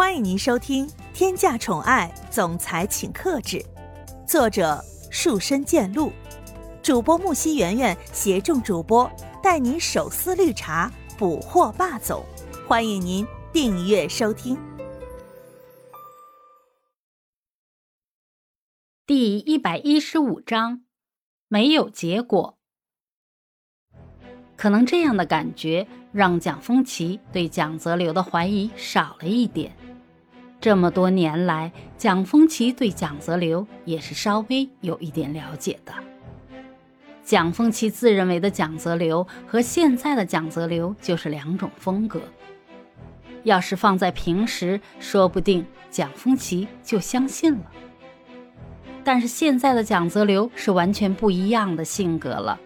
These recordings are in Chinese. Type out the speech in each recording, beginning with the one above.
欢迎您收听《天价宠爱总裁请克制》，作者树深见鹿，主播木西圆圆携众主播带您手撕绿茶，捕获霸总。欢迎您订阅收听。第一百一十五章，没有结果。可能这样的感觉让蒋风奇对蒋泽流的怀疑少了一点。这么多年来，蒋风奇对蒋泽流也是稍微有一点了解的。蒋风奇自认为的蒋泽流和现在的蒋泽流就是两种风格。要是放在平时，说不定蒋风奇就相信了。但是现在的蒋泽流是完全不一样的性格了，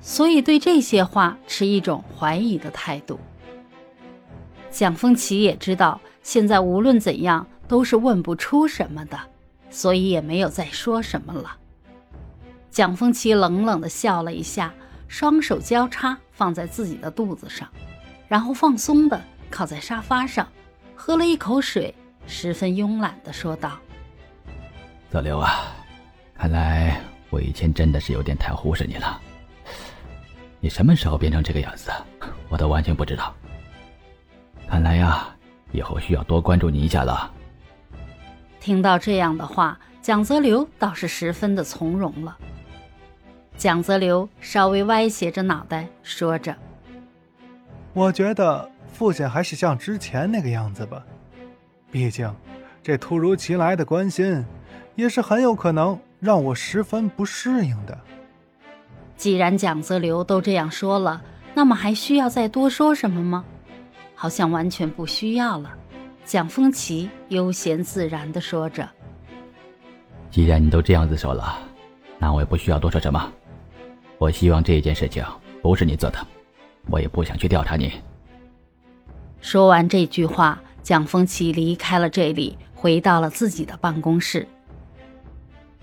所以对这些话持一种怀疑的态度。蒋风奇也知道。现在无论怎样都是问不出什么的，所以也没有再说什么了。蒋风奇冷冷地笑了一下，双手交叉放在自己的肚子上，然后放松地靠在沙发上，喝了一口水，十分慵懒地说道：“泽流啊，看来我以前真的是有点太忽视你了。你什么时候变成这个样子，我都完全不知道。看来呀。”以后需要多关注你一下了。听到这样的话，蒋泽流倒是十分的从容了。蒋泽流稍微歪斜着脑袋，说着：“我觉得父亲还是像之前那个样子吧。毕竟，这突如其来的关心，也是很有可能让我十分不适应的。”既然蒋泽流都这样说了，那么还需要再多说什么吗？好像完全不需要了，蒋风奇悠闲自然地说着：“既然你都这样子说了，那我也不需要多说什么。我希望这件事情不是你做的，我也不想去调查你。”说完这句话，蒋风奇离开了这里，回到了自己的办公室。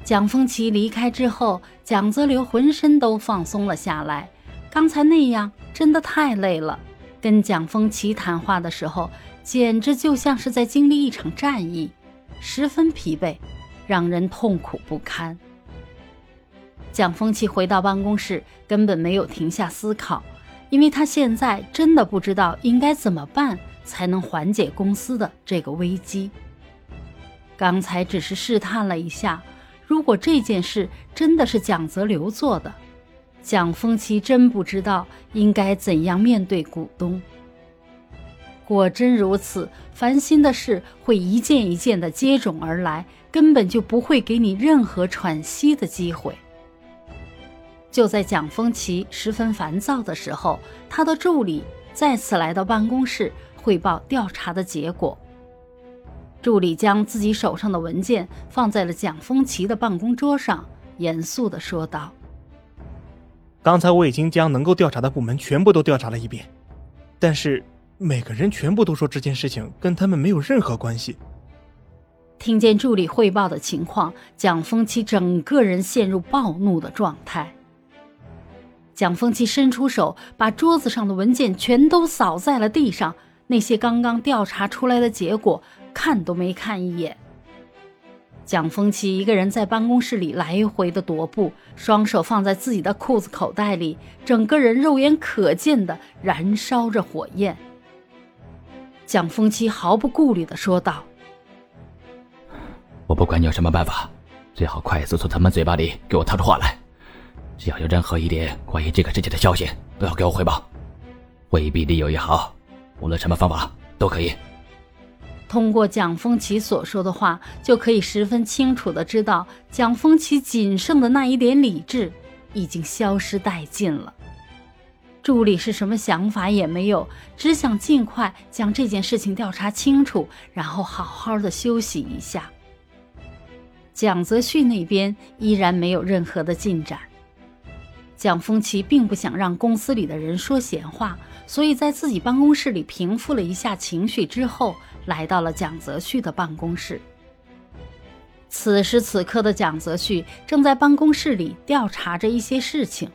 蒋风奇离开之后，蒋泽流浑身都放松了下来，刚才那样真的太累了。跟蒋风奇谈话的时候，简直就像是在经历一场战役，十分疲惫，让人痛苦不堪。蒋风奇回到办公室，根本没有停下思考，因为他现在真的不知道应该怎么办才能缓解公司的这个危机。刚才只是试探了一下，如果这件事真的是蒋泽流做的。蒋风奇真不知道应该怎样面对股东。果真如此，烦心的事会一件一件的接踵而来，根本就不会给你任何喘息的机会。就在蒋风奇十分烦躁的时候，他的助理再次来到办公室汇报调查的结果。助理将自己手上的文件放在了蒋风奇的办公桌上，严肃地说道。刚才我已经将能够调查的部门全部都调查了一遍，但是每个人全部都说这件事情跟他们没有任何关系。听见助理汇报的情况，蒋风奇整个人陷入暴怒的状态。蒋风奇伸出手，把桌子上的文件全都扫在了地上，那些刚刚调查出来的结果，看都没看一眼。蒋风奇一个人在办公室里来回的踱步，双手放在自己的裤子口袋里，整个人肉眼可见的燃烧着火焰。蒋风奇毫不顾虑的说道：“我不管你有什么办法，最好快速从他们嘴巴里给我套出话来。只要有任何一点关于这个事情的消息，都要给我汇报。威逼利诱也好，无论什么方法都可以。”通过蒋风奇所说的话，就可以十分清楚的知道，蒋风奇仅剩的那一点理智已经消失殆尽了。助理是什么想法也没有，只想尽快将这件事情调查清楚，然后好好的休息一下。蒋泽旭那边依然没有任何的进展。蒋风奇并不想让公司里的人说闲话，所以在自己办公室里平复了一下情绪之后。来到了蒋泽旭的办公室。此时此刻的蒋泽旭正在办公室里调查着一些事情，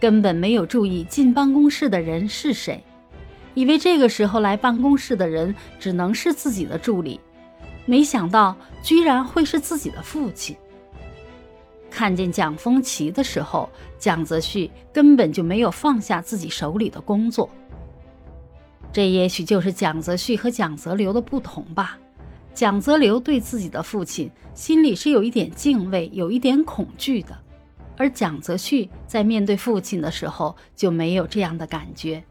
根本没有注意进办公室的人是谁。以为这个时候来办公室的人只能是自己的助理，没想到居然会是自己的父亲。看见蒋风奇的时候，蒋泽旭根本就没有放下自己手里的工作。这也许就是蒋泽旭和蒋泽流的不同吧。蒋泽流对自己的父亲心里是有一点敬畏，有一点恐惧的，而蒋泽旭在面对父亲的时候就没有这样的感觉，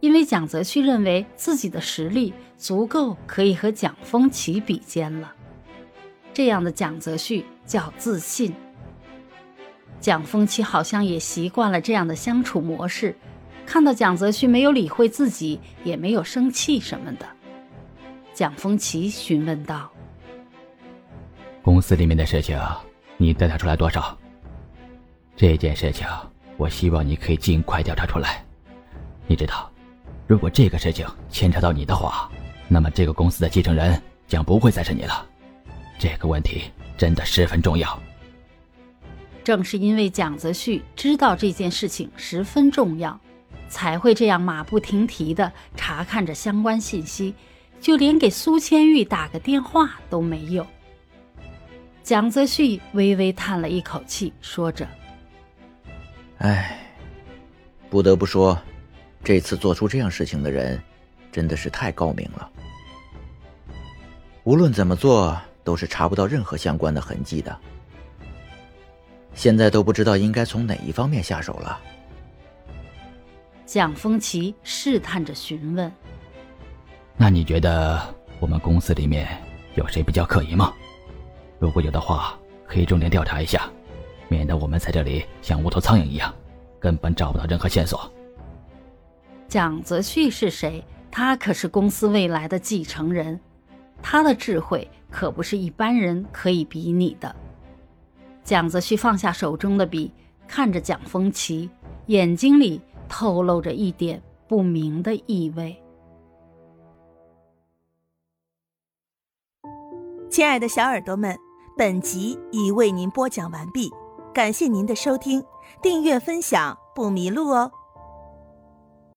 因为蒋泽旭认为自己的实力足够可以和蒋风奇比肩了。这样的蒋泽旭叫自信。蒋风奇好像也习惯了这样的相处模式，看到蒋泽旭没有理会自己，也没有生气什么的。蒋风奇询问道：“公司里面的事情，你调查出来多少？这件事情，我希望你可以尽快调查出来。你知道，如果这个事情牵扯到你的话，那么这个公司的继承人将不会再是你了。这个问题真的十分重要。”正是因为蒋泽旭知道这件事情十分重要，才会这样马不停蹄地查看着相关信息。就连给苏千玉打个电话都没有。蒋泽旭微微叹了一口气，说着：“唉，不得不说，这次做出这样事情的人，真的是太高明了。无论怎么做，都是查不到任何相关的痕迹的。现在都不知道应该从哪一方面下手了。”蒋风奇试探着询问。那你觉得我们公司里面有谁比较可疑吗？如果有的话，可以重点调查一下，免得我们在这里像无头苍蝇一样，根本找不到任何线索。蒋泽旭是谁？他可是公司未来的继承人，他的智慧可不是一般人可以比拟的。蒋子旭放下手中的笔，看着蒋风奇，眼睛里透露着一点不明的意味。亲爱的小耳朵们，本集已为您播讲完毕，感谢您的收听，订阅分享不迷路哦。